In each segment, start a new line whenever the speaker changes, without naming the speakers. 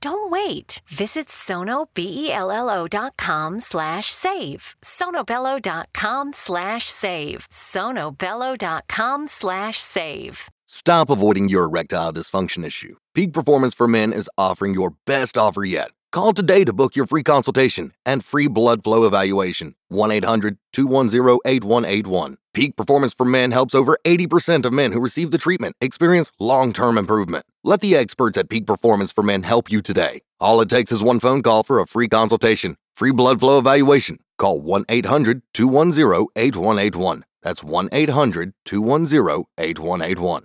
Don't wait. Visit sonobello.com slash save. sonobello.com slash save. sonobello.com slash save.
Stop avoiding your erectile dysfunction issue. Peak Performance for Men is offering your best offer yet. Call today to book your free consultation and free blood flow evaluation. 1 800 210 8181. Peak Performance for Men helps over 80% of men who receive the treatment experience long term improvement. Let the experts at Peak Performance for Men help you today. All it takes is one phone call for a free consultation, free blood flow evaluation. Call 1 800 210 8181. That's 1 800 210 8181.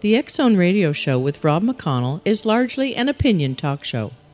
The X Zone Radio Show with Rob McConnell is largely an opinion talk show.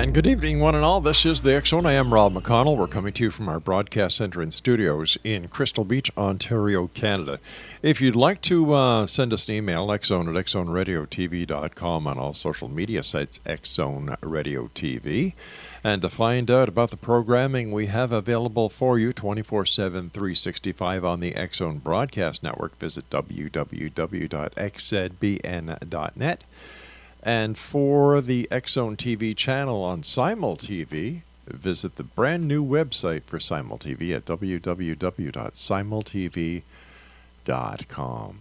And good evening, one and all. This is the Zone. I am Rob McConnell. We're coming to you from our broadcast center and studios in Crystal Beach, Ontario, Canada. If you'd like to uh, send us an email, xzone at xzoneradiotv.com on all social media sites, Xzone Radio TV. And to find out about the programming we have available for you 24 7, 365 on the Zone Broadcast Network, visit www.xzbn.net. And for the Zone TV channel on Simul TV, visit the brand new website for Simul TV at www.simultv.com.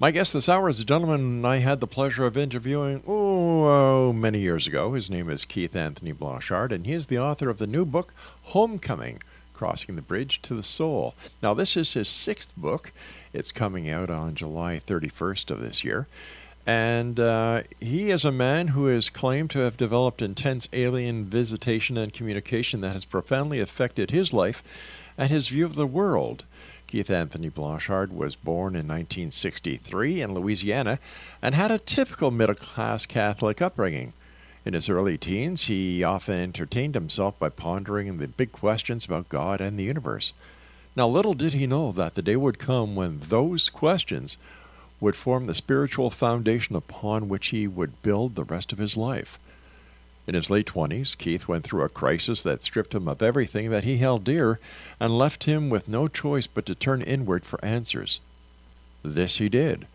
My guest this hour is a gentleman I had the pleasure of interviewing oh, many years ago. His name is Keith Anthony Blanchard, and he is the author of the new book, Homecoming Crossing the Bridge to the Soul. Now, this is his sixth book. It's coming out on July 31st of this year. And uh, he is a man who is claimed to have developed intense alien visitation and communication that has profoundly affected his life and his view of the world. Keith Anthony Blanchard was born in 1963 in Louisiana and had a typical middle class Catholic upbringing. In his early teens, he often entertained himself by pondering the big questions about God and the universe. Now, little did he know that the day would come when those questions would form the spiritual foundation upon which he would build the rest of his life. In his late 20s, Keith went through a crisis that stripped him of everything that he held dear and left him with no choice but to turn inward for answers. This he did,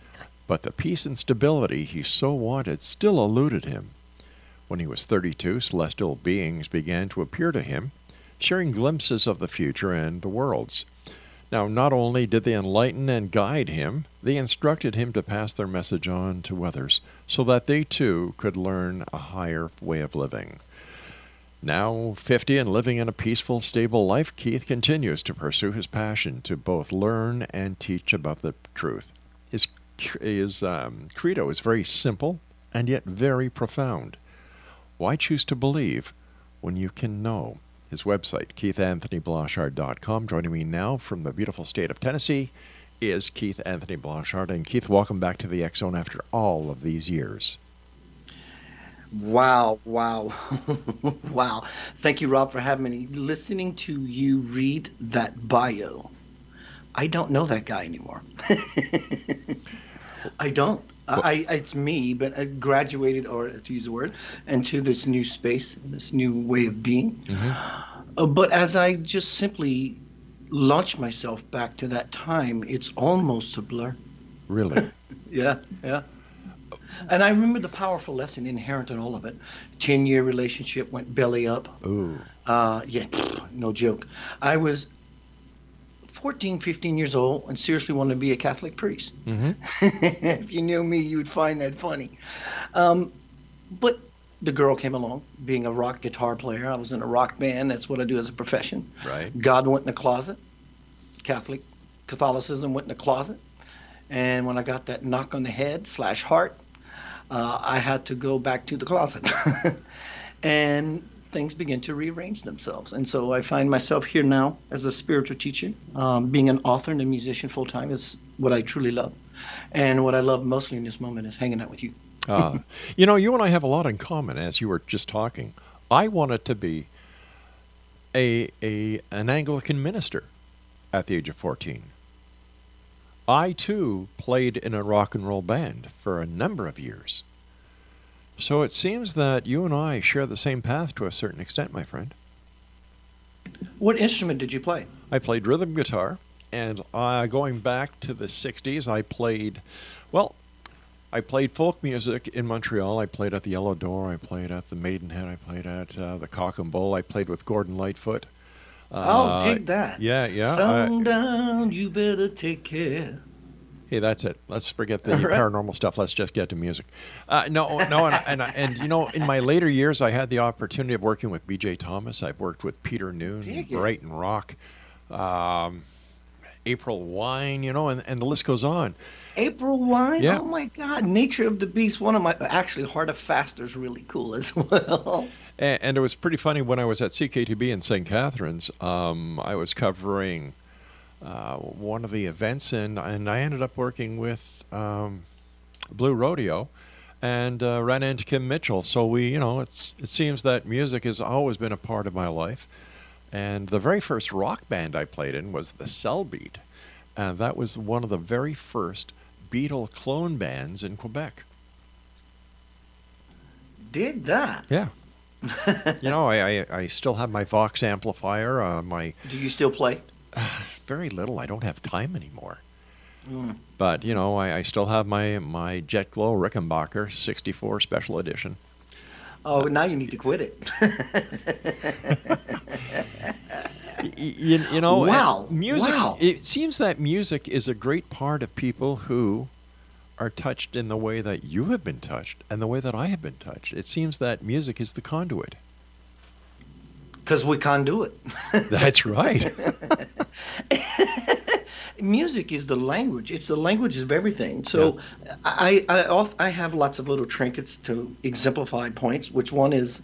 but the peace and stability he so wanted still eluded him. When he was 32, celestial beings began to appear to him, sharing glimpses of the future and the worlds. Now, not only did they enlighten and guide him, they instructed him to pass their message on to others so that they too could learn a higher way of living. Now, 50 and living in a peaceful, stable life, Keith continues to pursue his passion to both learn and teach about the truth. His, his um, credo is very simple and yet very profound. Why choose to believe when you can know? His website, keithanthonyblanchard.com. Joining me now from the beautiful state of Tennessee is Keith Anthony Blanchard. And Keith, welcome back to the X Zone after all of these years.
Wow, wow, wow. Thank you, Rob, for having me. Listening to you read that bio, I don't know that guy anymore. I don't. I, I, it's me, but I graduated, or to use the word, into this new space, this new way of being.
Mm-hmm.
Uh, but as I just simply launch myself back to that time, it's almost a blur.
Really?
Yeah, yeah. And I remember the powerful lesson inherent in all of it. Ten year relationship went belly up.
Ooh.
Uh, yeah, no joke. I was 14, 15 years old and seriously wanted to be a Catholic priest.
Mm-hmm.
if you knew me, you would find that funny. Um, but the girl came along, being a rock guitar player. I was in a rock band. That's what I do as a profession.
Right.
God went in the closet. Catholic Catholicism went in the closet. And when I got that knock on the head slash heart, uh, I had to go back to the closet. and things begin to rearrange themselves. And so I find myself here now as a spiritual teacher. Um, being an author and a musician full time is what I truly love. And what I love mostly in this moment is hanging out with you.
Uh, you know, you and I have a lot in common, as you were just talking. I wanted to be a, a an Anglican minister at the age of 14. I too played in a rock and roll band for a number of years. So it seems that you and I share the same path to a certain extent, my friend.
What instrument did you play?
I played rhythm guitar, and uh, going back to the 60s, I played, well, I played folk music in Montreal. I played at the Yellow Door. I played at the Maidenhead. I played at uh, the Cock and Bull. I played with Gordon Lightfoot.
oh, dig that.
Yeah, yeah. I-
Sundown, you better take care.
Hey, that's it. Let's forget the
right.
paranormal stuff. Let's just get to music. Uh, no, no, and, and and you know, in my later years, I had the opportunity of working with B.J. Thomas. I've worked with Peter
Noone.
Brighton Rock, um, April Wine, you know, and, and the list goes on.
April Wine?
Yeah.
Oh my God. Nature of the Beast. One of my, actually, Harder Faster's really cool as well.
And, and it was pretty funny when I was at CKTB in St. Catharines. Um, I was covering uh, one of the events, and, and I ended up working with um, Blue Rodeo and uh, ran into Kim Mitchell. So we, you know, it's it seems that music has always been a part of my life. And the very first rock band I played in was the Cell Beat, and that was one of the very first Beatle clone bands in Quebec.
Did that.
Yeah. you know, I, I, I still have my Vox amplifier. Uh, my
Do you still play?
very little. I don't have time anymore.
Mm.
But you know, I, I still have my my Jetglo Rickenbacker '64 Special Edition.
Oh, now you need to quit it.
Y- y- You, you know,
Wow,
music.
wow.
It seems that music is a great part of people who are touched in the way that you have been touched and the way that I have been touched. It seems that music is the conduit.
Because we can't do it.
That's right.
Music is the language. It's the language of everything. So I, I, off, I have lots of little trinkets to exemplify points, which one is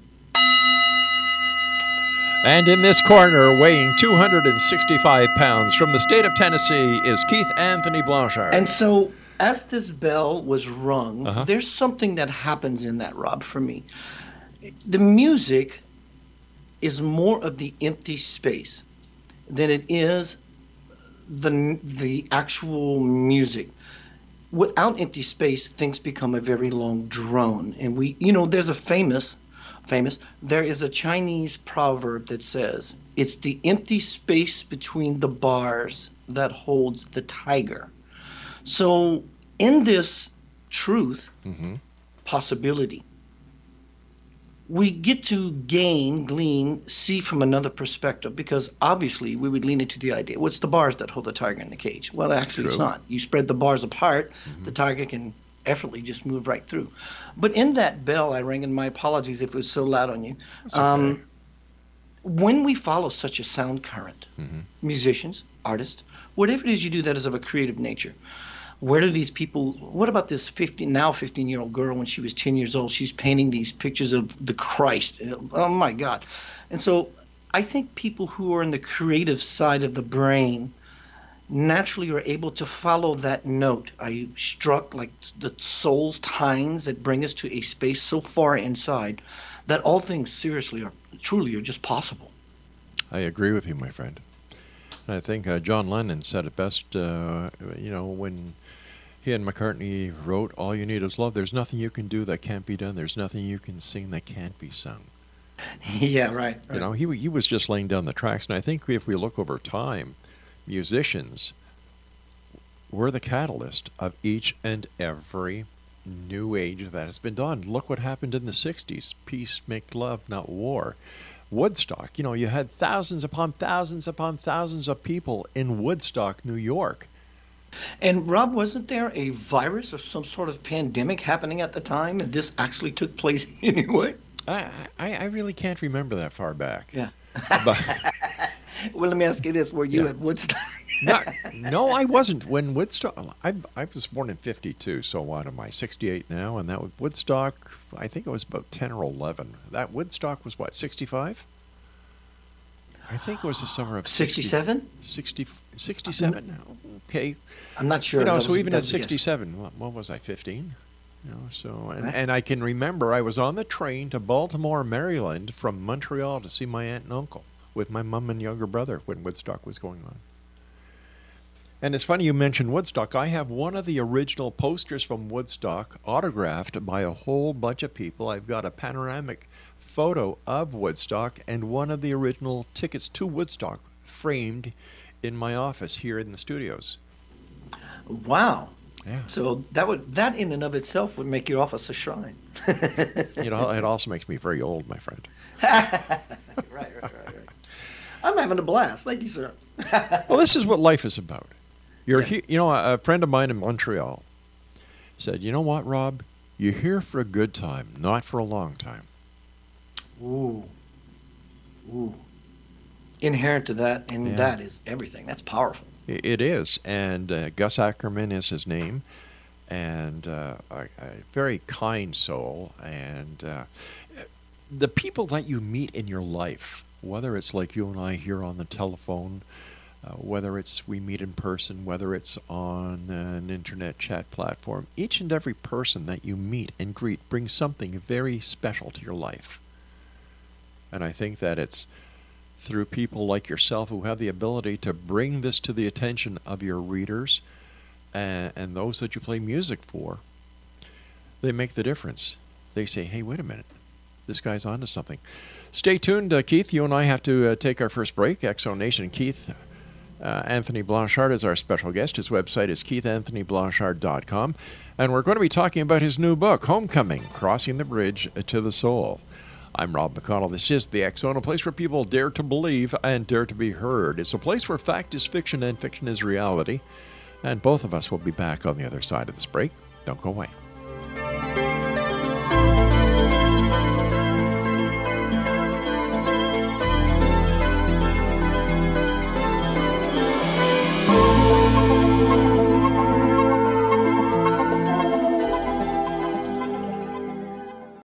And in this corner, weighing 265 pounds from the state of Tennessee, is Keith Anthony Blanchard.
And so, as this bell was rung,
Uh-huh.
there's something that happens in that, Rob, for me. The music is more of the empty space than it is the the actual music. Without empty space, things become a very long drone. And we, you know, there's a famous, famous. There is a Chinese proverb that says, "It's the empty space between the bars that holds the tiger." So, in this truth,
Mhm.
possibility, we get to gain, glean, see from another perspective because obviously we would lean into the idea what's the bars that hold the tiger in the cage? Well, actually, it's not. You spread the bars apart, the tiger can effortlessly just move right through. But in that bell I rang, and my apologies if it was so loud on you. Um, when we follow such a sound current, musicians, artists, whatever it is you do that is of a creative nature, where do these people what about this 15 now 15 year old girl when she was 10 years old she's painting these pictures of the christ oh my god and so i think people who are in the creative side of the brain naturally you're able to follow that note. I struck like the soul's tines that bring us to a space so far inside that all things seriously are truly are just possible.
I agree with you, my friend. I think uh, John Lennon said it best. Uh, you know, when he and McCartney wrote "All You Need Is Love," there's nothing you can do that can't be done. There's nothing you can sing that can't be sung.
yeah, right, right.
You know, he he was just laying down the tracks, and I think if we look over time, musicians were the catalyst of each and every new age that has been done. Look what happened in the '60s: peace, make love, not war. Woodstock. You know, you had thousands upon thousands upon thousands of people in Woodstock, New York.
And Rob, wasn't there a virus or some sort of pandemic happening at the time, and this actually took place anyway?
I, I, I really can't remember that far back.
Yeah.
But,
Well, let me ask you this: Were you
Yeah.
at Woodstock?
no, no, I wasn't. When Woodstock, I, I was born in 52, so what am I, 68 now? And that was Woodstock, I think it was about 10 or 11. That Woodstock was what, 65? I think it was the summer of 60
67?
60, 67? Okay.
I'm not sure.
you know, so
was-
even at
was a guess.
67, what, what was I, 15? You know, so and,
Right.
and I can remember I was on the train to Baltimore, Maryland, from Montreal to see my aunt and uncle with my mom and younger brother when Woodstock was going on. And it's funny you mentioned Woodstock. I have one of the original posters from Woodstock autographed by a whole bunch of people. I've got a panoramic photo of Woodstock and one of the original tickets to Woodstock framed in my office here in the studios.
Wow.
Yeah.
So that would that in and of itself would make your office a shrine.
You know, it also makes me very old, my friend.
right, right, right, right. I'm having a blast. Thank you, sir.
Well, this is what life is about. You're he, you know, a, a friend of mine in Montreal said, "You know what, Rob? You're here for a good time, not for a long time."
Ooh. Ooh. Inherent to that, and
Yeah.
that is everything. That's powerful.
It is, and uh, Gus Ackerman is his name, and uh, a, a very kind soul. And uh, the people that you meet in your life, whether it's like you and I here on the telephone, uh, whether it's we meet in person, whether it's on an internet chat platform, each and every person that you meet and greet brings something very special to your life. And I think that it's through people like yourself who have the ability to bring this to the attention of your readers and, and those that you play music for. They make the difference. They say, hey, wait a minute, this guy's onto something. Stay tuned, uh, Keith. You and I have to uh, take our first break. X Zone Nation, Keith. Uh, Anthony Blanchard is our special guest. His website is keithanthonyblanchard.com. And we're going to be talking about his new book, Homecoming Crossing the Bridge to the Soul. I'm Rob McConnell. This is The Zone, a place where people dare to believe and dare to be heard. It's a place where fact is fiction and fiction is reality. And both of us will be back on the other side of this break. Don't go away.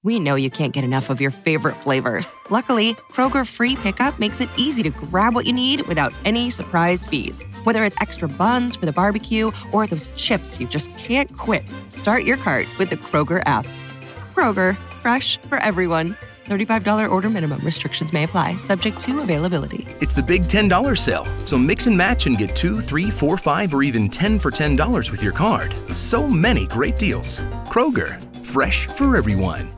We know you can't get enough of your favorite flavors. Luckily, Kroger Free Pickup makes it easy to grab what you need without any surprise fees. Whether it's extra buns for the barbecue or those chips you just can't quit, start your cart with the Kroger app. Kroger, fresh for everyone. $35 order minimum. Restrictions may apply, subject to availability.
It's the big $10 sale. So mix and match and get two, three, four, five, or even 10 for $10 with your card. So many great deals. Kroger, fresh for everyone.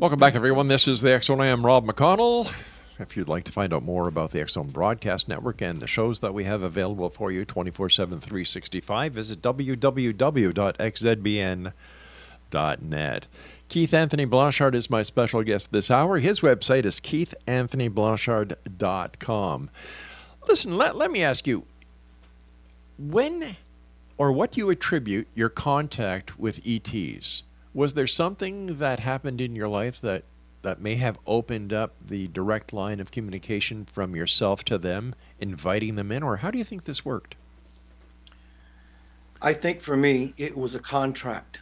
Welcome back, everyone. This is the Zone. I am Rob McConnell. If you'd like to find out more about the Zone Broadcast Network and the shows that we have available for you 24 7, 365, visit www.xzbn.net. Keith Anthony Blanchard is my special guest this hour. His website is keithanthonyblanchard.com. Listen, let, let me ask you when or what do you attribute your contact with ETs? Was there something that happened in your life that that may have opened up the direct line of communication from yourself to them, inviting them in, or how do you think this worked?
I think for me, it was a contract.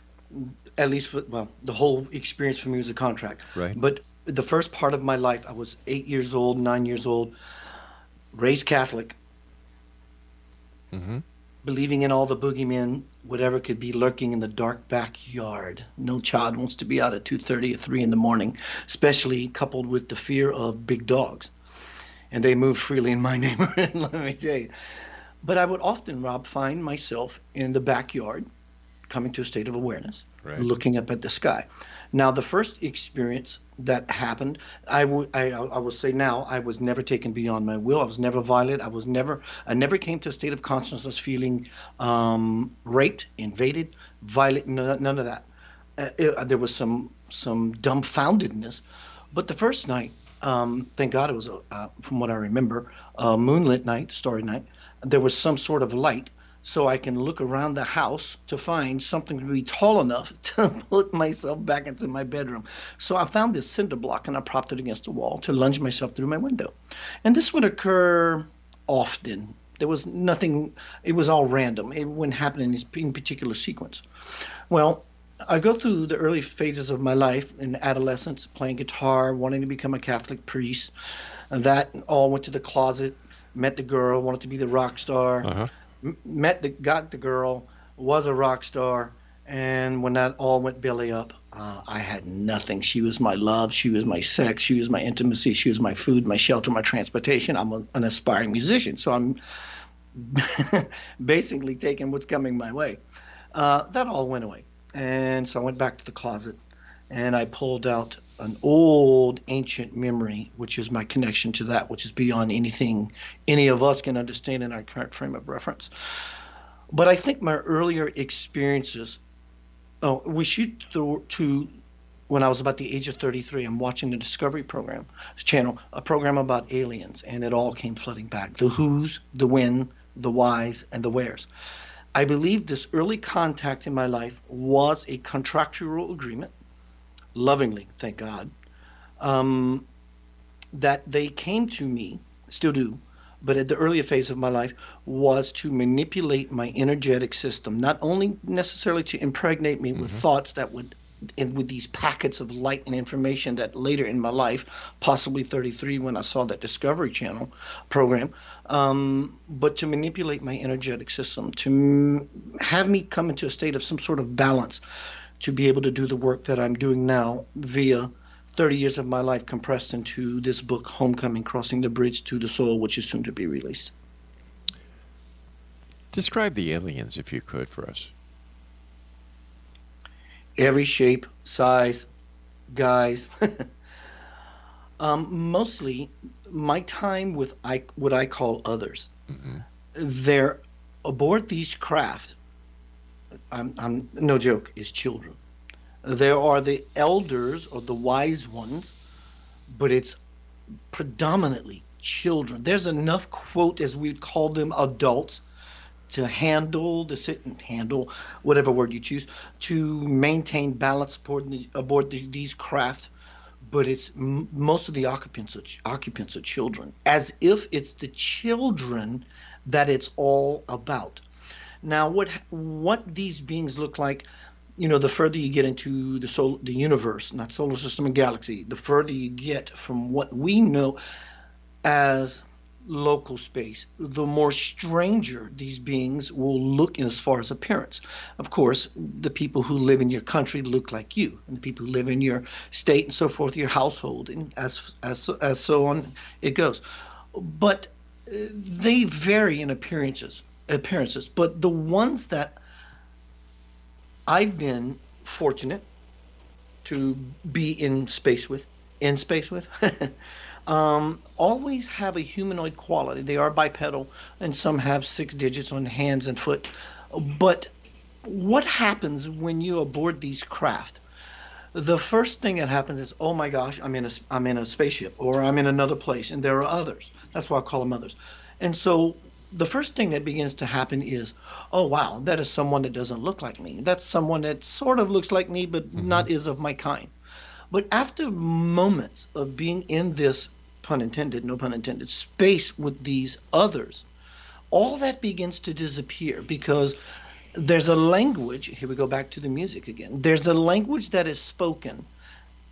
At least for well, the whole experience for me was a contract.
Right.
But the first part of my life, I was eight years old, nine years old, raised Catholic,
Mm-hmm.
believing in all the boogeymen, whatever could be lurking in the dark backyard. No child wants to be out at 2:30 or 3 in the morning, especially coupled with the fear of big dogs. And they move freely in my neighborhood, let me tell you. But I would often, Rob, find myself in the backyard, coming to a state of awareness,
Right.
looking up at the sky. Now, the first experience that happened, I would I, I will say now, I was never taken beyond my will. I was never violated. I was never I never came to a state of consciousness feeling um, raped, invaded, violated. None, none of that. Uh, it- there was some some dumbfoundedness, but the first night, um, thank God it was, uh, from what I remember, a moonlit night, starry night. There was some sort of light, so I can look around the house to find something to be tall enough to put myself back into my bedroom. So I found this cinder block and I propped it against the wall to lunge myself through my window. And this would occur often. There was nothing, it was all random. It wouldn't happen in, in particular sequence. Well, I go through the early phases of my life in adolescence, playing guitar, wanting to become a Catholic priest. And that all went to the closet, met the girl, wanted to be the rock star,
Uh-huh.
Met the, got the girl, was a rock star. And when that all went belly up, uh, I had nothing. She was my love. She was my sex. She was my intimacy. She was my food, my shelter, my transportation. I'm a, an aspiring musician, so I'm basically taking what's coming my way. Uh, that all went away. And so I went back to the closet and I pulled out an old ancient memory, which is my connection to that, which is beyond anything any of us can understand in our current frame of reference. But I think my earlier experiences, oh, we shoot through to when I was about the age of 33. I'm watching the Discovery program channel, a program about aliens, and it all came flooding back the who's, the when, the whys, and the wheres. I believe this early contact in my life was a contractual agreement, lovingly, thank God, um, that they came to me, still do, but at the earlier phase of my life, was to manipulate my energetic system, not only necessarily to impregnate me with thoughts that would and with these packets of light and information that later in my life, possibly 33 when I saw that Discovery Channel program, um, but to manipulate my energetic system, to m- have me come into a state of some sort of balance, to be able to do the work that I'm doing now via 30 years of my life compressed into this book, Homecoming Crossing the Bridge to the Soul, which is soon to be released.
Describe the aliens, if you could, for us.
every shape, size, guys. um, mostly, my time with I, what I call others. They're aboard these craft. I'm, I'm no joke. Is children. There are the elders or the wise ones, but it's predominantly children. There's enough quote as we'd call them adults to handle the sit and handle whatever word you choose to maintain balance aboard, the, aboard the, these craft but it's m- most of the occupants are, ch- occupants are children as if it's the children that it's all about now what what these beings look like you know the further you get into the sol- the universe not solar system and galaxy the further you get from what we know as local space, the more stranger these beings will look in as far as appearance. Of course, the people who live in your country look like you, and the people who live in your state and so forth, your household, and as as as so on it goes. But uh, they vary in appearances. Appearances, but the ones that I've been fortunate to be in space with, in space with. um, always have a humanoid quality. They are bipedal, and some have six digits on hands and foot. But what happens when you aboard these craft? The first thing that happens is, oh my gosh, I'm in a I'm in a spaceship, or I'm in another place, and there are others. That's why I call them others. And so the first thing that begins to happen is, oh wow, that is someone that doesn't look like me. That's someone that sort of looks like me, but mm-hmm. not is of my kind. But after moments of being in this pun intended, no pun intended, space with these others, all that begins to disappear because there's a language. Here we go back to the music again. There's a language that is spoken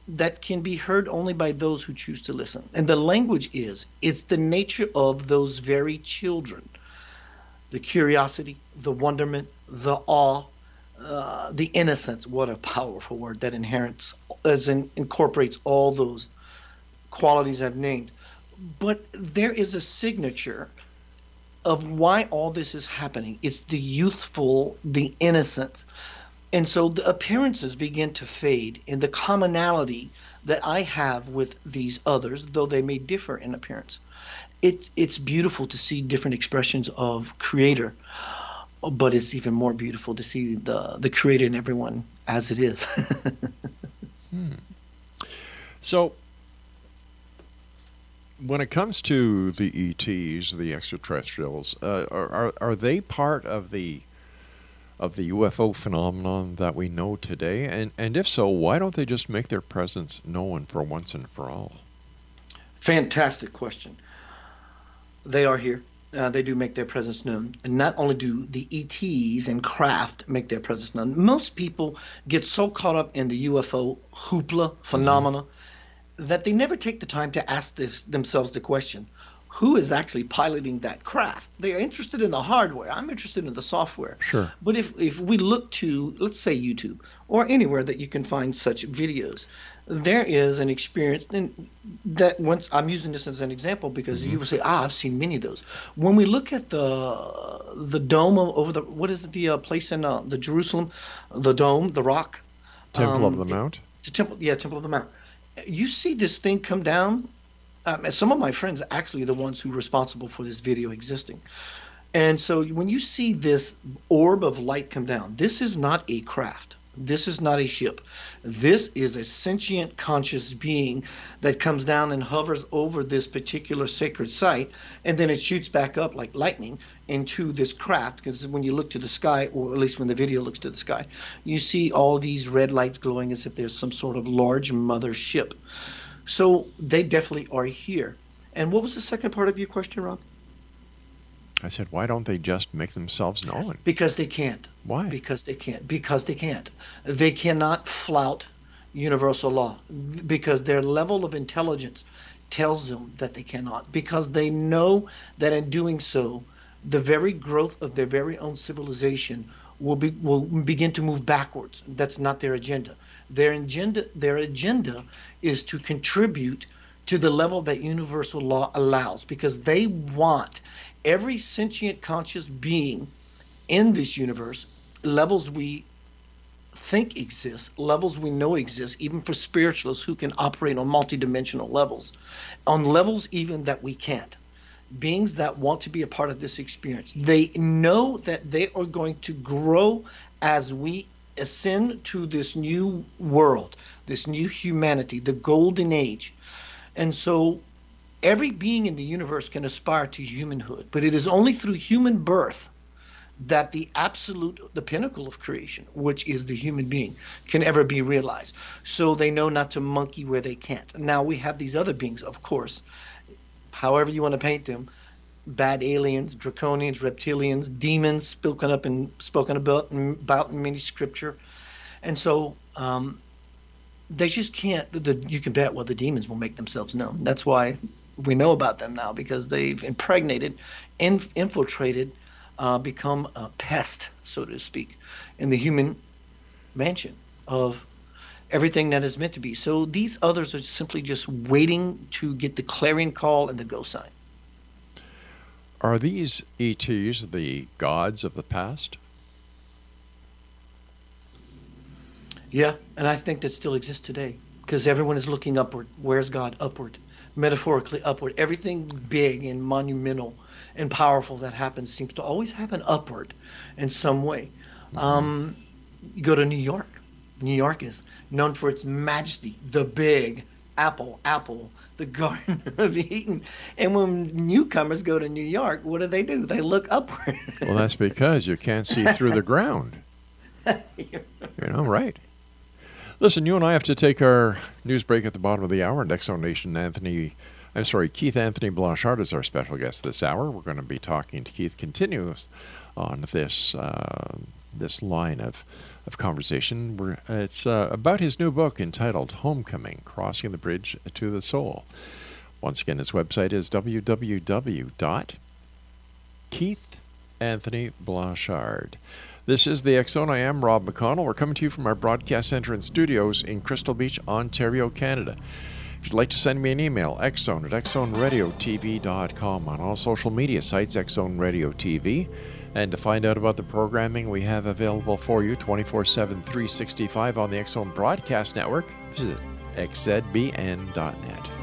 that can be heard only by those who choose to listen. And the language is it's the nature of those very children the curiosity, the wonderment, the awe, uh, the innocence. What a powerful word that inherits, as in, incorporates all those qualities I've named. But there is a signature of why all this is happening. It's the youthful, the innocence. And so the appearances begin to fade, and the commonality that I have with these others, though they may differ in appearance, it, it's beautiful to see different expressions of creator, but it's even more beautiful to see the, the creator in everyone as it is.
hmm. So, when it comes to the ETs, the extraterrestrials, uh, are, are, are they part of the of the UFO phenomenon that we know today? And and if so, why don't they just make their presence known for once and for all?
Fantastic question. They are here. Uh, they do make their presence known. And not only do the ETs and craft make their presence known, most people get so caught up in the UFO hoopla phenomena mm-hmm. that they never take the time to ask this, themselves the question who is actually piloting that craft. They are interested in the hardware. I'm interested in the software.
Sure.
But if, if we look to, let's say, YouTube or anywhere that you can find such videos, there is an experience and that once I'm using this as an example because mm-hmm. you will say, ah, I've seen many of those. When we look at the the dome over the what is it, the uh, place in uh, the Jerusalem, the dome, the rock,
Temple um, of the Mount.
The temple, yeah, Temple of the Mount. You see this thing come down um, some of my friends are actually the ones who are responsible for this video existing. And so when you see this orb of light come down, this is not a craft. This is not a ship. This is a sentient conscious being that comes down and hovers over this particular sacred site, and then it shoots back up like lightning into this craft. Because when you look to the sky, or at least when the video looks to the sky, you see all these red lights glowing as if there's some sort of large mother ship. So they definitely are here. And what was the second part of your question, Rob?
I said, why don't they just make themselves known?
Because they can't.
Why?
Because they can't. Because they can't. They cannot flout universal law because their level of intelligence tells them that they cannot. Because they know that in doing so, the very growth of their very own civilization will be will begin to move backwards. That's not their agenda. Their agenda their agenda is to contribute to the level that universal law allows because they want every sentient conscious being in this universe levels we think exist, levels we know exist, even for spiritualists who can operate on multidimensional levels, on levels even that we can't beings that want to be a part of this experience. They know that they are going to grow as we ascend to this new world, this new humanity, the golden age. And so every being in the universe can aspire to humanhood, but it is only through human birth that the absolute the pinnacle of creation which is the human being can ever be realized so they know not to monkey where they can't now we have these other beings of course however you want to paint them, bad aliens, draconians, reptilians, demons spoken up and spoken about in, about in many scripture, and so um, they just can't. The, you can bet well the demons will make themselves known. That's why we know about them now because they've impregnated, inf- infiltrated, uh, become a pest, so to speak, in the human mansion of everything that is meant to be. So these others are simply just waiting to get the clarion call and the go sign.
Are these ETs the gods of the past?
Yeah, and I think that still exists today because everyone is looking upward. Where's God? Upward, metaphorically upward. Everything big and monumental and powerful that happens seems to always happen upward in some way. Mm-hmm. Um, you go to New York New York is known for its majesty, the big apple, apple, the Garden of Eden. And when newcomers go to New York, what do they do? They look upward.
well, that's because you can't see through the ground. you know, right. Listen, you and I have to take our news break at the bottom of the hour. X Zone Nation, Anthony, I'm sorry, Keith Anthony Blanchard is our special guest this hour. We're going to be talking to Keith continuous on this uh, this line of, of conversation. We're, uh, it's uh, about his new book entitled Homecoming Crossing the Bridge to the Soul. Once again, his website is www.keithanthonyblanchard. This is the X Zone. I am Rob McConnell. We're coming to you from our broadcast center and studios in Crystal Beach, Ontario, Canada. If you'd like to send me an email, xzone at xzoneradiotv.com on all social media sites, Xzone Radio TV. And to find out about the programming we have available for you 24 7, 365 on the Zone Broadcast Network, visit xzbn.net.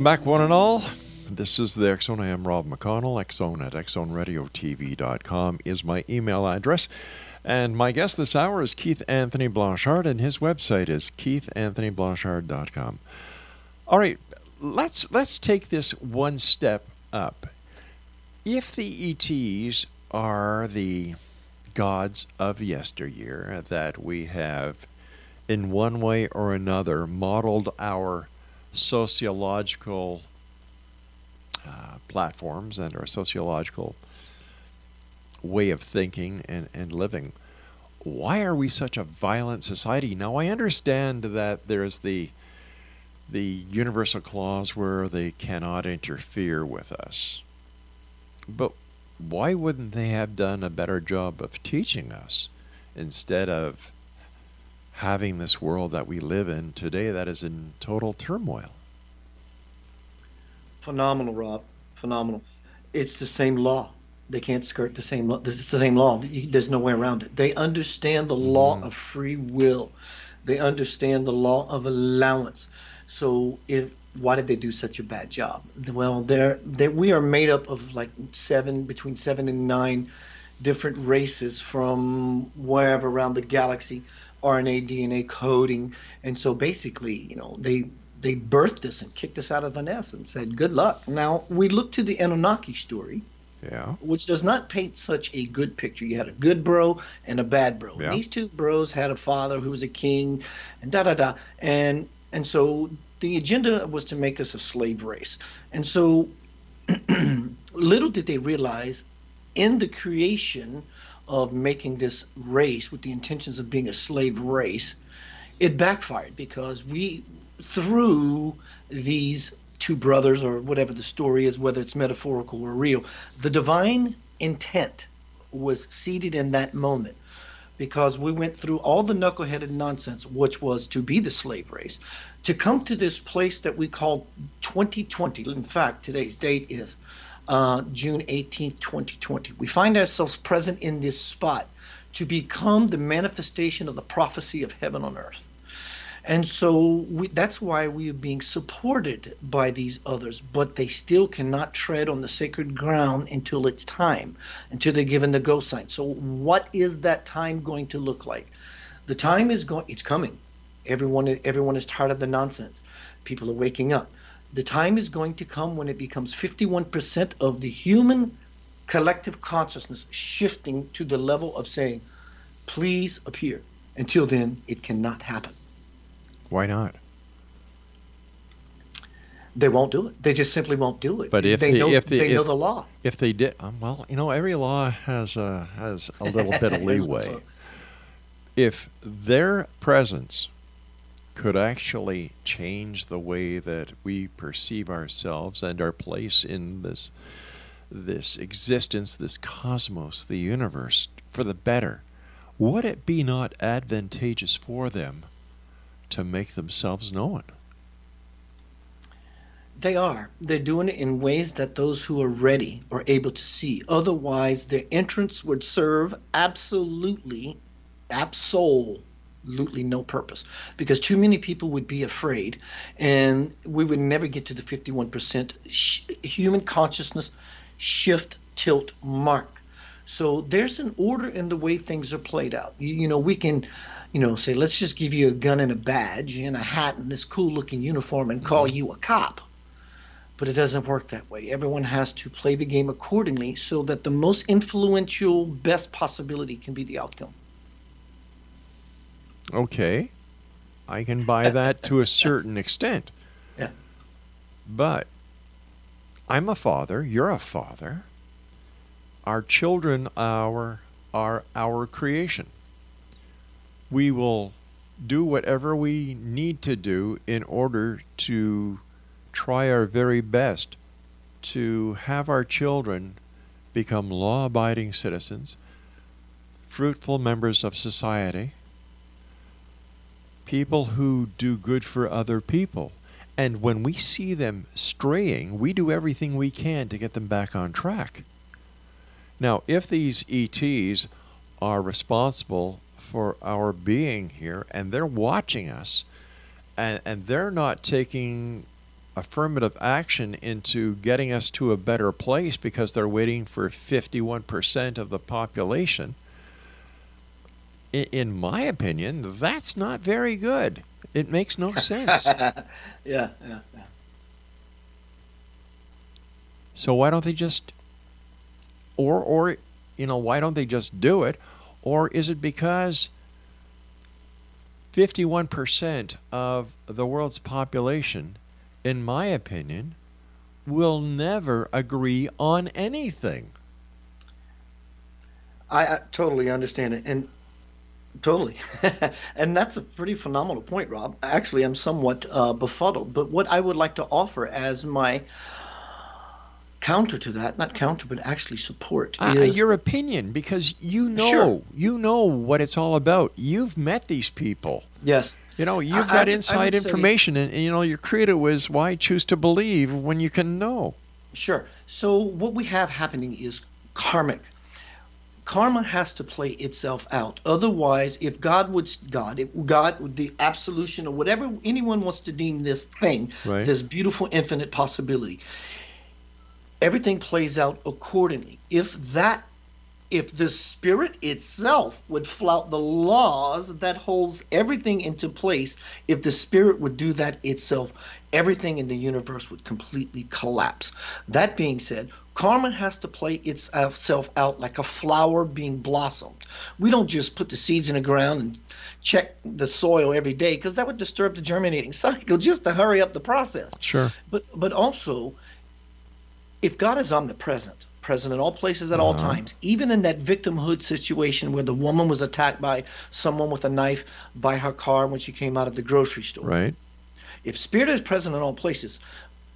welcome back, one and all. This is the X Zone. I am Rob McConnell. Xzone at XzoneRadioTV.com is my email address. And my guest this hour is Keith Anthony Blanchard, and his website is keithanthonyblanchard.com. All right, let's let's take this one step up. If the ETs are the gods of yesteryear that we have, in one way or another, modeled our sociological uh, platforms and our sociological way of thinking and, and living. Why are we such a violent society? Now I understand that there's the the universal clause where they cannot interfere with us. But why wouldn't they have done a better job of teaching us instead of having this world that we live in today that is in total turmoil?
Phenomenal, Rob. Phenomenal. It's the same law. They can't skirt the same law. This is the same law. There's no way around it. They understand the law
Mhm.
of free will. They understand the law of allowance. So if why did they do such a bad job? Well, they're, they we are made up of like seven between seven and nine different races from wherever around the galaxy, RNA, DNA coding, and so basically, you know, they they birthed us and kicked us out of the nest and said, "Good luck." Now we look to the Anunnaki story,
Yeah.
which does not paint such a good picture. You had a good bro and a bad bro.
Yeah.
These two bros had a father who was a king, and da da da, and and so the agenda was to make us a slave race, and so little did they realize in the creation of making this race with the intentions of being a slave race, it backfired because we, through these two brothers or whatever the story is, whether it's metaphorical or real, the divine intent was seated in that moment because we went through all the knuckleheaded nonsense, which was to be the slave race, to come to this place that we call 2020. In fact, today's date is uh, June 18th, 2020. We find ourselves present in this spot to become the manifestation of the prophecy of heaven on earth. And so we, that's why we are being supported by these others, but they still cannot tread on the sacred ground until it's time, until they're given the go sign. So, what is that time going to look like? The time is going, it's coming. Everyone, everyone is tired of the nonsense. People are waking up. The time is going to come when it becomes 51% of the human collective consciousness shifting to the level of saying, please appear. Until then, it cannot happen.
Why not?
They won't do it. They just simply won't do it.
But if
they know,
if they,
they
if,
know the law.
if they did, um, well, you know, every law has a has a little bit of leeway. If their presence could actually change the way that we perceive ourselves and our place in this this existence, this cosmos, the universe, for the better, would it be not advantageous for them to make themselves known?
They are. They're doing it in ways that those who are ready are able to see. Otherwise, their entrance would serve absolutely, absolutely no purpose because too many people would be afraid and we would never get to the 51% sh- human consciousness shift tilt mark. So there's an order in the way things are played out. You, you know, we can you know, say, let's just give you a gun and a badge and a hat and this cool looking uniform and call mm-hmm. you a cop. But it doesn't work that way. Everyone has to play the game accordingly so that the most influential, best possibility can be the outcome.
Okay. I can buy that to a certain extent.
Yeah.
But I'm a father, you're a father. Our children are are our creation we will do whatever we need to do in order to try our very best to have our children become law abiding citizens, fruitful members of society, people who do good for other people. And when we see them straying, we do everything we can to get them back on track. Now, if these ETs are responsible for our being here, and they're watching us, and, and they're not taking affirmative action into getting us to a better place because they're waiting for 51% of the population. In, my opinion, that's not very good. It makes no sense.
yeah, yeah, yeah.
So why don't they just or or you know, why don't they just do it? Or is it because 51% of the world's population, in my opinion, will never agree on anything?
I, I totally understand it. And Totally. and that's a pretty phenomenal point, Rob. Actually, I'm somewhat uh, befuddled. But what I would like to offer as my counter to that, not counter, but actually support.
Uh,
is,
your opinion, because you know,
Sure.
you know what it's all about. You've met these people.
yes,
You know, you've
I- I
got
I
inside
say-
information, and, and, you know, your credo is why choose to believe when you can know.
sure. So what we have happening is karmic. Karma has to play itself out. Otherwise, if God would, God, if God, the absolution or whatever anyone wants to deem this thing,
Right.
this beautiful infinite possibility, everything plays out accordingly. If that if the spirit itself would flout the laws that holds everything into place if the spirit would do that itself everything in the universe would completely collapse that being said karma has to play itself out like a flower being blossomed we don't just put the seeds in the ground and check the soil every day because that would disturb the germinating cycle just to hurry up the process
Sure.
but but also if God is omnipresent, present in all places at all
Uh-huh.
times, even in that victimhood situation where the woman was attacked by someone with a knife by her car when she came out of the grocery store.
Right.
If spirit is present in all places,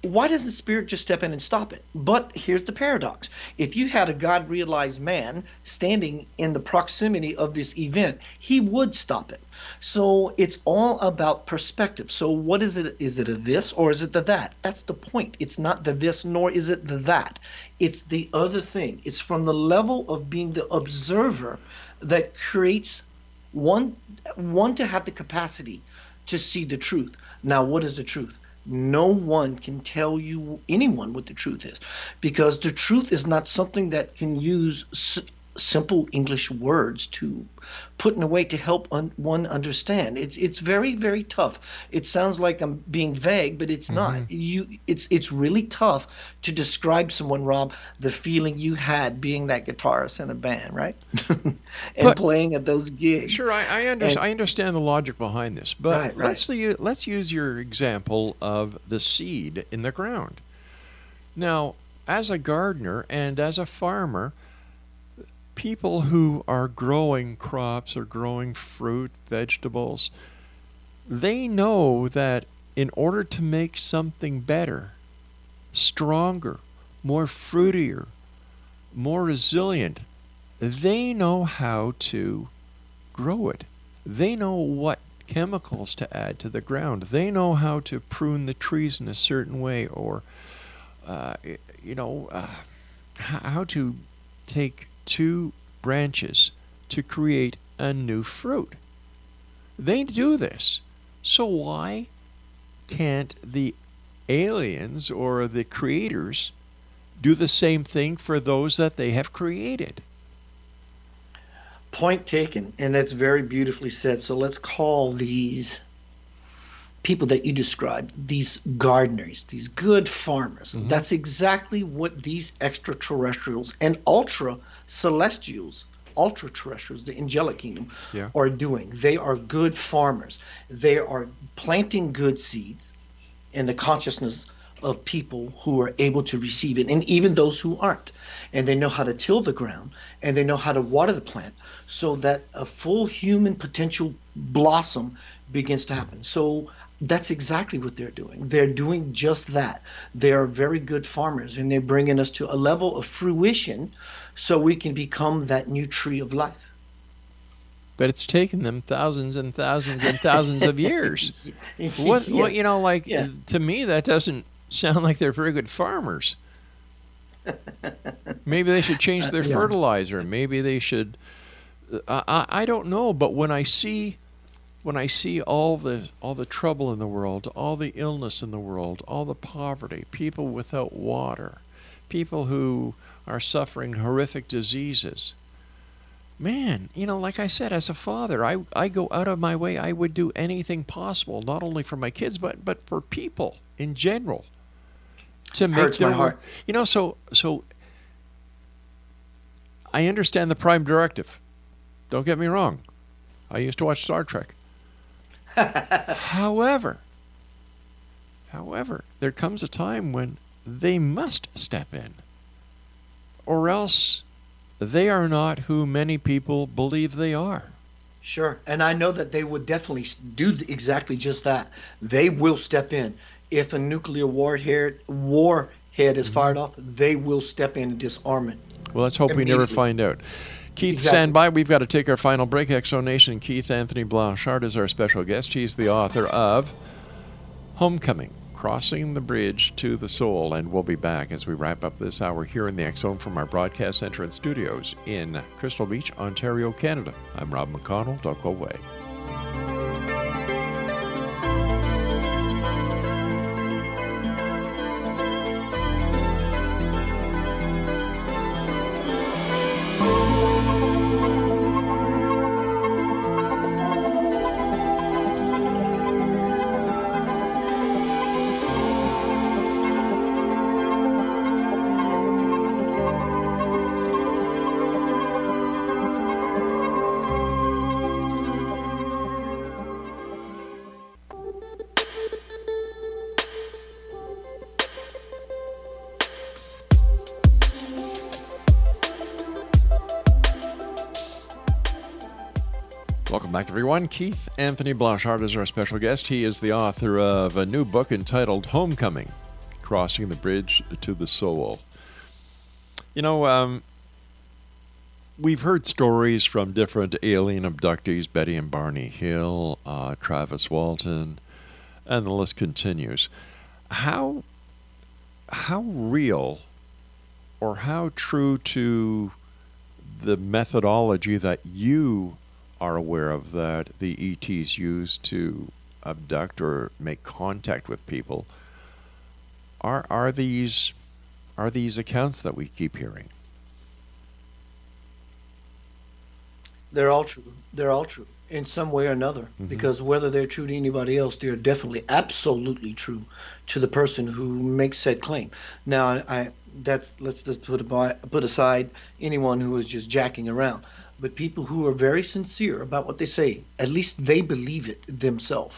why doesn't spirit just step in and stop it? But here's the paradox. If you had a God realized man standing in the proximity of this event, he would stop it. So it's all about perspective. So what is it? Is it a this or is it the that? That's the point. It's not the this nor is it the that. It's the other thing. It's from the level of being the observer that creates one one to have the capacity to see the truth. Now, what is the truth? No one can tell you anyone what the truth is because the truth is not something that can use simple English words to put in a way to help un- one understand. It's it's very very tough. It sounds like I'm being vague, but it's not. Mm-hmm. You it's it's really tough to describe someone, Rob, the feeling you had being that guitarist in a band, right? and
But-
playing at those gigs.
Sure, I, I, under,
And-
I understand the logic behind this, but
Right, right.
let's let's use your example of the seed in the ground. Now, as a gardener and as a farmer, people who are growing crops or growing fruit, vegetables, they know that in order to make something better, stronger, more fruitier, more resilient, they know how to grow it. They know what chemicals to add to the ground. They know how to prune the trees in a certain way, or uh, you know, uh, how to take two branches to create a new fruit. They do this. So why can't the aliens or the creators do the same thing for those that they have created?
Point taken, and that's very beautifully said. So let's call these people that you described these gardeners, these good farmers. Mm-hmm. That's exactly what these extraterrestrials and ultra celestials, ultra terrestrials, the angelic kingdom,
Yeah.
are doing. They are good farmers. They are planting good seeds in the consciousness of people who are able to receive it, and even those who aren't. And they know how to till the ground and they know how to water the plant so that a full human potential blossom begins to happen. So that's exactly what they're doing. They're doing just that. They are very good farmers and they're bringing us to a level of fruition so we can become that new tree of life.
But it's taken them thousands and thousands and thousands of years. What,
Yeah.
what you know, like
Yeah.
to me, that doesn't sound like they're very good farmers. Maybe they should change uh, their
Yeah.
fertilizer. Maybe they should. I, I I don't know, but when I see, when I see all the all the trouble in the world, all the illness in the world, all the poverty, people without water, people who are suffering horrific diseases. Man, you know, like I said, as a father, I, I go out of my way. I would do anything possible, not only for my kids, but but for people in general, to make
Hurts my heart.
You know, so so. I understand the Prime Directive. Don't get me wrong. I used to watch Star Trek. however, however, there comes a time when they must step in, or else they are not who many people believe they are.
Sure. And I know that they would definitely do exactly just that. They will step in. If a nuclear warhead, warhead
Mm-hmm.
is fired off, they will step in and disarm it.
Well, let's hope we never find out. Keith,
Exactly.
stand by. We've got to take our final break. X Zone Nation. Keith Anthony Blanchard is our special guest. He's the author of Homecoming Crossing the Bridge to the Soul. And we'll be back as we wrap up this hour here in the X from our broadcast center and studios in Crystal Beach, Ontario, Canada. I'm Rob McConnell. Don't go away. Back, everyone. Keith Anthony Blanchard is our special guest. He is the author of a new book entitled Homecoming Crossing the Bridge to the Soul. You know, um, we've heard stories from different alien abductees Betty and Barney Hill, uh, Travis Walton, and the list continues. How, how real or how true to the methodology that you are aware of that the ETs use to abduct or make contact with people are are these are these accounts that we keep hearing
They're all true. They're all true in some way or another.
Mm-hmm.
Because whether they're true to anybody else, they're definitely absolutely true to the person who makes said claim. Now, I, I that's let's just put put aside anyone who is just jacking around. But people who are very sincere about what they say, at least they believe it themselves.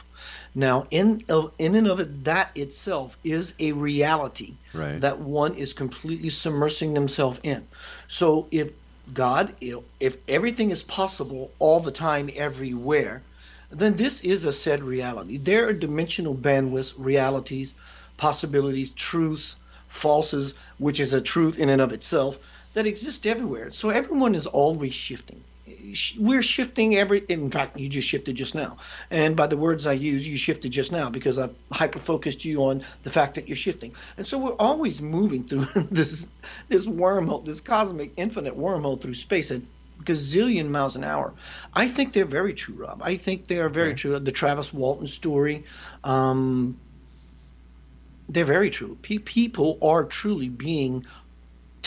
Now, in of, in and of it, that itself is a reality
Right.
that one is completely submersing themselves in. So if God, if if everything is possible all the time, everywhere, then this is a said reality. There are dimensional bandwidths, realities, possibilities, truths, falses, which is a truth in and of itself, that exist everywhere. So everyone is always shifting. we're shifting every in fact you just shifted just now. And by the words i use you shifted just now because i hyper focused you on the fact that you're shifting. And so we're always moving through this this wormhole this cosmic infinite wormhole through space at gazillion miles an hour. I think they're very true rob. I think they are very true. The travis walton story um, they're very true. P- people are truly being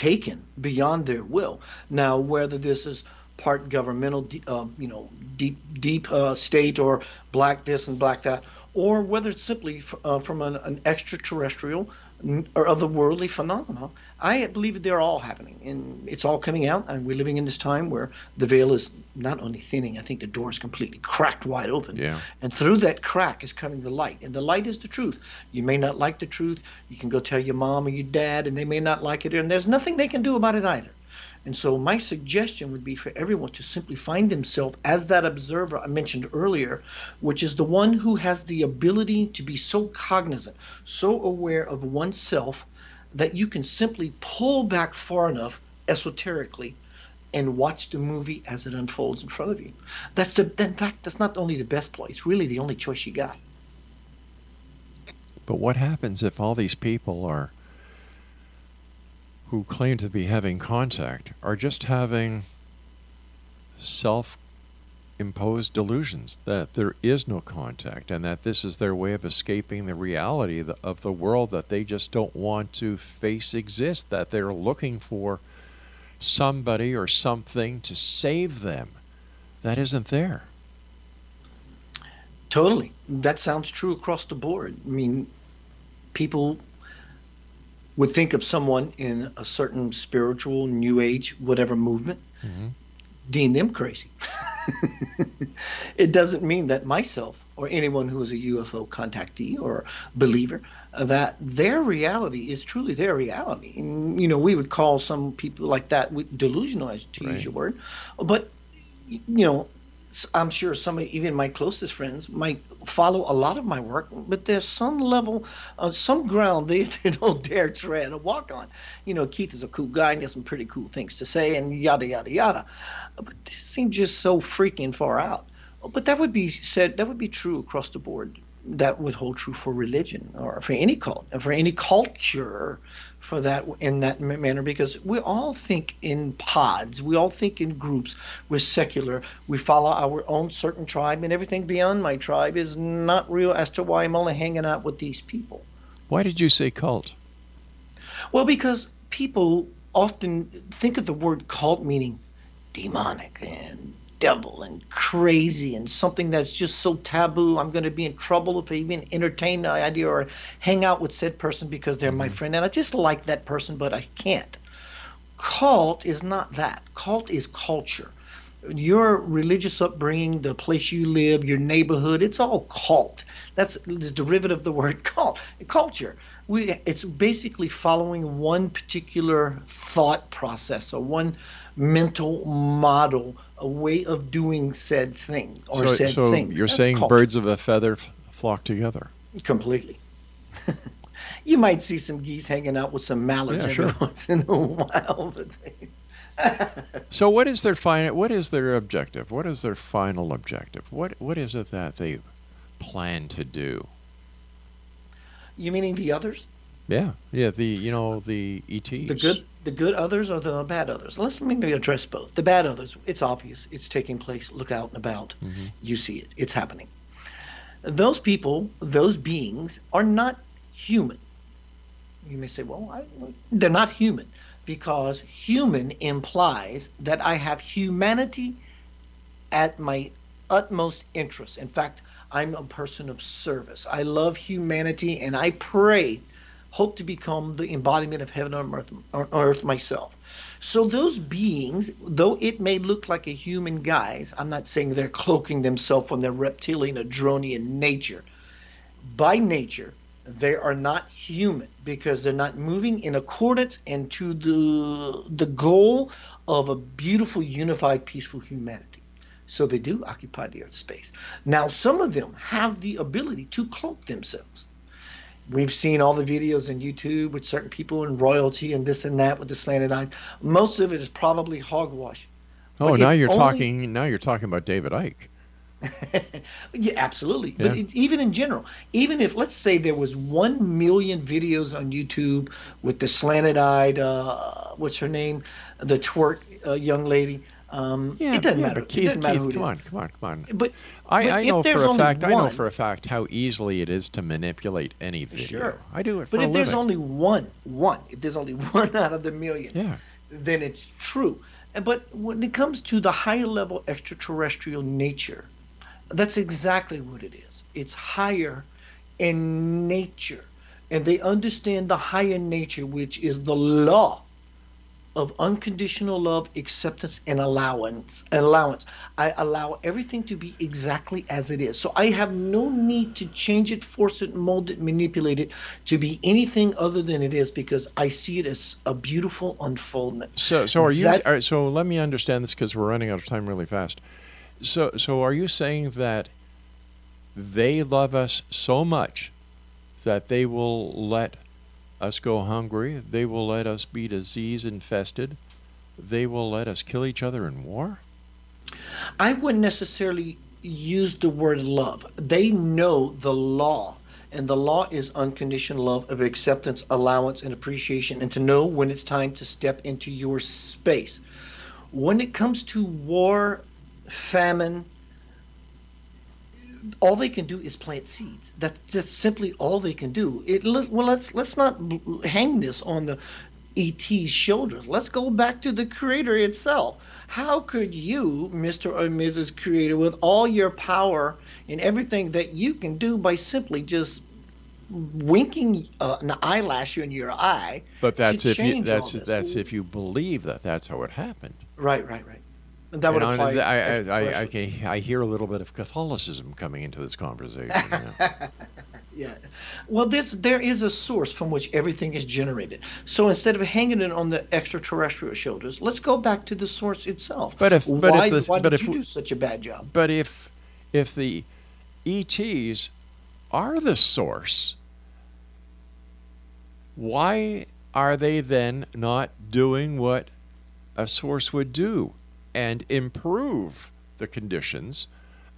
taken beyond their will. Now whether this is part governmental, uh, you know, deep deep uh, state or black this and black that, or whether it's simply uh, from an, an, extraterrestrial or otherworldly phenomena. I believe they're all happening, and it's all coming out. And we're living in this time where the veil is not only thinning; I think the door is completely cracked wide open.
Yeah.
And through that crack is coming the light, and the light is the truth. You may not like the truth. You can go tell your mom or your dad, and they may not like it, and there's nothing they can do about it either. And so my suggestion would be for everyone to simply find themselves as that observer I mentioned earlier, which is the one who has the ability to be so cognizant, so aware of oneself that you can simply pull back far enough esoterically and watch the movie as it unfolds in front of you. That's the in fact that's not only the best place, really the only choice you got.
But what happens if all these people are who claim to be having contact are just having self imposed delusions that there is no contact and that this is their way of escaping the reality of the world that they just don't want to face exist, that they're looking for somebody or something to save them that isn't there.
Totally. That sounds true across the board. I mean, people would think of someone in a certain spiritual, new age, whatever movement, mm-hmm. deem them crazy. it doesn't mean that myself or anyone who is a UFO contactee or believer uh, that their reality is truly their reality. And, you know, we would call some people like that delusional, to right. use your word, but you know, I'm sure some of even my closest friends might follow a lot of my work, but there's some level, uh, some ground they, they don't dare tread or walk on. You know, Keith is a cool guy and he has some pretty cool things to say and yada, yada, yada. But this seems just so freaking far out. But that would be said, that would be true across the board. That would hold true for religion or for any cult and for any culture for that in that manner because we all think in pods we all think in groups we're secular we follow our own certain tribe and everything beyond my tribe is not real as to why i'm only hanging out with these people.
Why did you say cult?
Well because people often think of the word cult meaning demonic and devil and crazy and something that's just so taboo. I'm going to be in trouble if I even entertain the idea or hang out with said person because they're mm-hmm. my friend. And I just like that person, but I can't. Cult is not that. Cult is culture. Your religious upbringing, the place you live, your neighborhood, it's all cult. That's the derivative of the word cult. Culture. We, it's basically following one particular thought process or one mental model, a way of doing said thing or
so,
said
so
things.
You're
That's
saying
culture.
birds of a feather f- flock together.
Completely. you might see some geese hanging out with some mallards
yeah,
every
sure.
once in a while, but they,
so what is their final what is their objective what is their final objective what what is it that they plan to do
you meaning the others
yeah yeah the you know the ets
the good the good others or the bad others? Let's let me address both. The bad others, it's obvious, it's taking place. Look out and about. Mm-hmm. You see it, it's happening. Those people, those beings, are not human. You may say, well, I, they're not human because human implies that I have humanity at my utmost interest. In fact, I'm a person of service. I love humanity and I pray hope to become the embodiment of heaven on earth, on earth myself. So those beings, though it may look like a human guise, I'm not saying they're cloaking themselves from their reptilian or dronian nature. By nature, they are not human because they're not moving in accordance and to the the goal of a beautiful, unified, peaceful humanity. So they do occupy the earth space. Now, some of them have the ability to cloak themselves we've seen all the videos on YouTube with certain people in royalty and this and that with the slanted eyes. Most of it is probably hogwash.
Oh,
But
now you're
only-
talking. Now you're talking about David Icke.
Yeah, absolutely.
Yeah.
But it, even in general, even if let's say there was one million videos on YouTube with the slanted-eyed, uh, what's her name, the twerk uh, young lady. Um,
Yeah,
it doesn't
yeah,
matter.
But
it doesn't matter
Keith, come on, come on, come on.
But,
I,
but
I know for a fact. I know
one-
for a fact how easily it is to manipulate any video.
Sure.
I do it
But if there's
living.
only one, one, if there's only one out of the million,
Yeah.
then it's true. But when it comes to the higher level extraterrestrial nature, that's exactly what it is. It's higher in nature. And they understand the higher nature, which is the law of unconditional love, acceptance, and allowance. Allowance. I allow everything to be exactly as it is. So I have no need to change it, force it, mold it, manipulate it to be anything other than it is because I see it as a beautiful unfoldment.
So, so are you? Are, so let me understand this because we're running out of time really fast. So, so are you saying that they love us so much that they will let us go hungry? They will let us be disease infested. They will let us kill each other in war.
I wouldn't necessarily use the word love. They know the law, and the law is unconditional love of acceptance, allowance, and appreciation, and to know when it's time to step into your space. When it comes to war, famine, all they can do is plant seeds. That's that's simply all they can do. It well, let's let's not hang this on the ET's shoulders. Let's go back to the creator itself. How could you, Mr. or Mrs. Creator, with all your power and everything that you can do by simply just winking uh, an eyelash in your eye?
But that's if you, that's that's if you believe that that's how it happened.
Right, right, right. That would
I-
apply.
I, I, I, can- I hear a little bit of Catholicism coming into this conversation. yeah.
Yeah. Well, this there is a source from which everything is generated. So instead of hanging it on the extraterrestrial shoulders, let's go back to the source itself.
But if- but if
why,
this-
why
but
did
if
you do such a bad job?
But if if the ETs are the source, why are they then not doing what a source would do and improve the conditions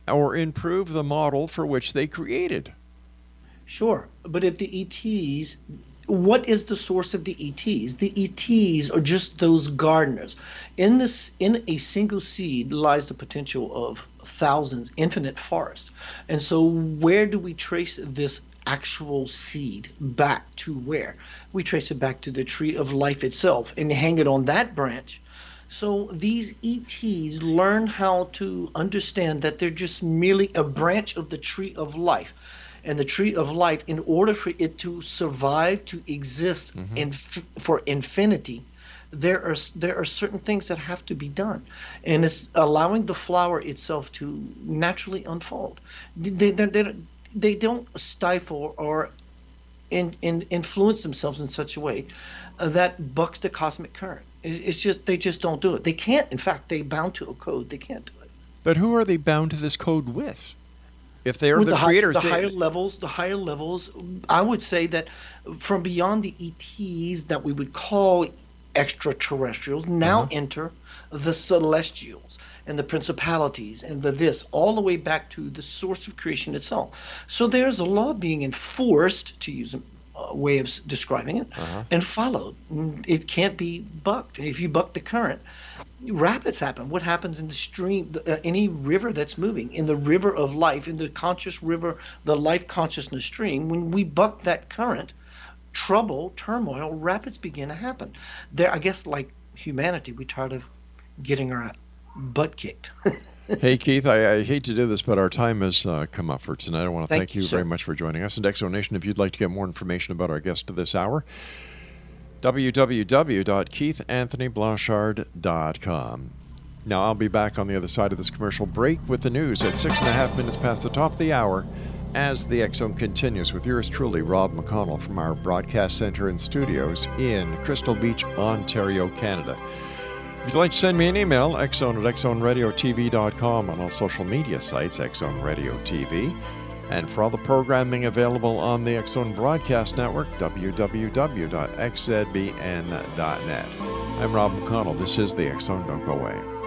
or improve the model for which they created?
Sure, but if the ETs, what is the source of the ETs? The ETs are just those gardeners. In this, in a single seed lies the potential of thousands, infinite forests. And so, where do we trace this actual seed back to? Where we trace it back to the tree of life itself, and hang it on that branch. So these ETs learn how to understand that they're just merely a branch of the tree of life. And the tree of life, in order for it to survive, to exist in, for infinity, there are there are certain things that have to be done, and it's allowing the flower itself to naturally unfold. They they they, they don't stifle or in, in, influence themselves in such a way uh, that bucks the cosmic current. It- It's just they just don't do it. They can't. In fact, they bound to a code. They can't do it.
But who are they bound to this code with? If they are
With
the,
hi-
creators,
the
they-
higher levels, the higher levels, I would say that from beyond the ETs that we would call extraterrestrials now
Uh-huh.
enter the celestials and the principalities and the this all the way back to the source of creation itself. So there's a law being enforced, to use way of describing it,
Uh-huh.
and followed. Mm, It can't be bucked. If you buck the current, rapids happen. What happens in the stream, the, uh, any river that's moving, in the river of life, in the conscious river, the life consciousness stream, when we buck that current, trouble, turmoil, rapids begin to happen. There, I guess, like humanity, we're tired of getting our butt kicked.
hey Keith, I, I hate to do this, but our time has uh, come up for tonight. I want to
Thank
thank,
you,
you, very much for joining us. And X Zone Nation, if you'd like to get more information about our guest of this hour, www.keithanthonyblanchard.com. Now, I'll be back on the other side of this commercial break with the news at six and a half minutes past the top of the hour as the X Zone continues with yours truly, Rob McConnell, from our broadcast center and studios in Crystal Beach, Ontario, Canada. If you'd like to send me an email, xzone at xzoneradiotv.com on all social media sites, X Zone Radio TV. And for all the programming available on the X Zone Broadcast Network, www.xzbn.net. I'm Rob McConnell. This is the X Zone Don't Go Away.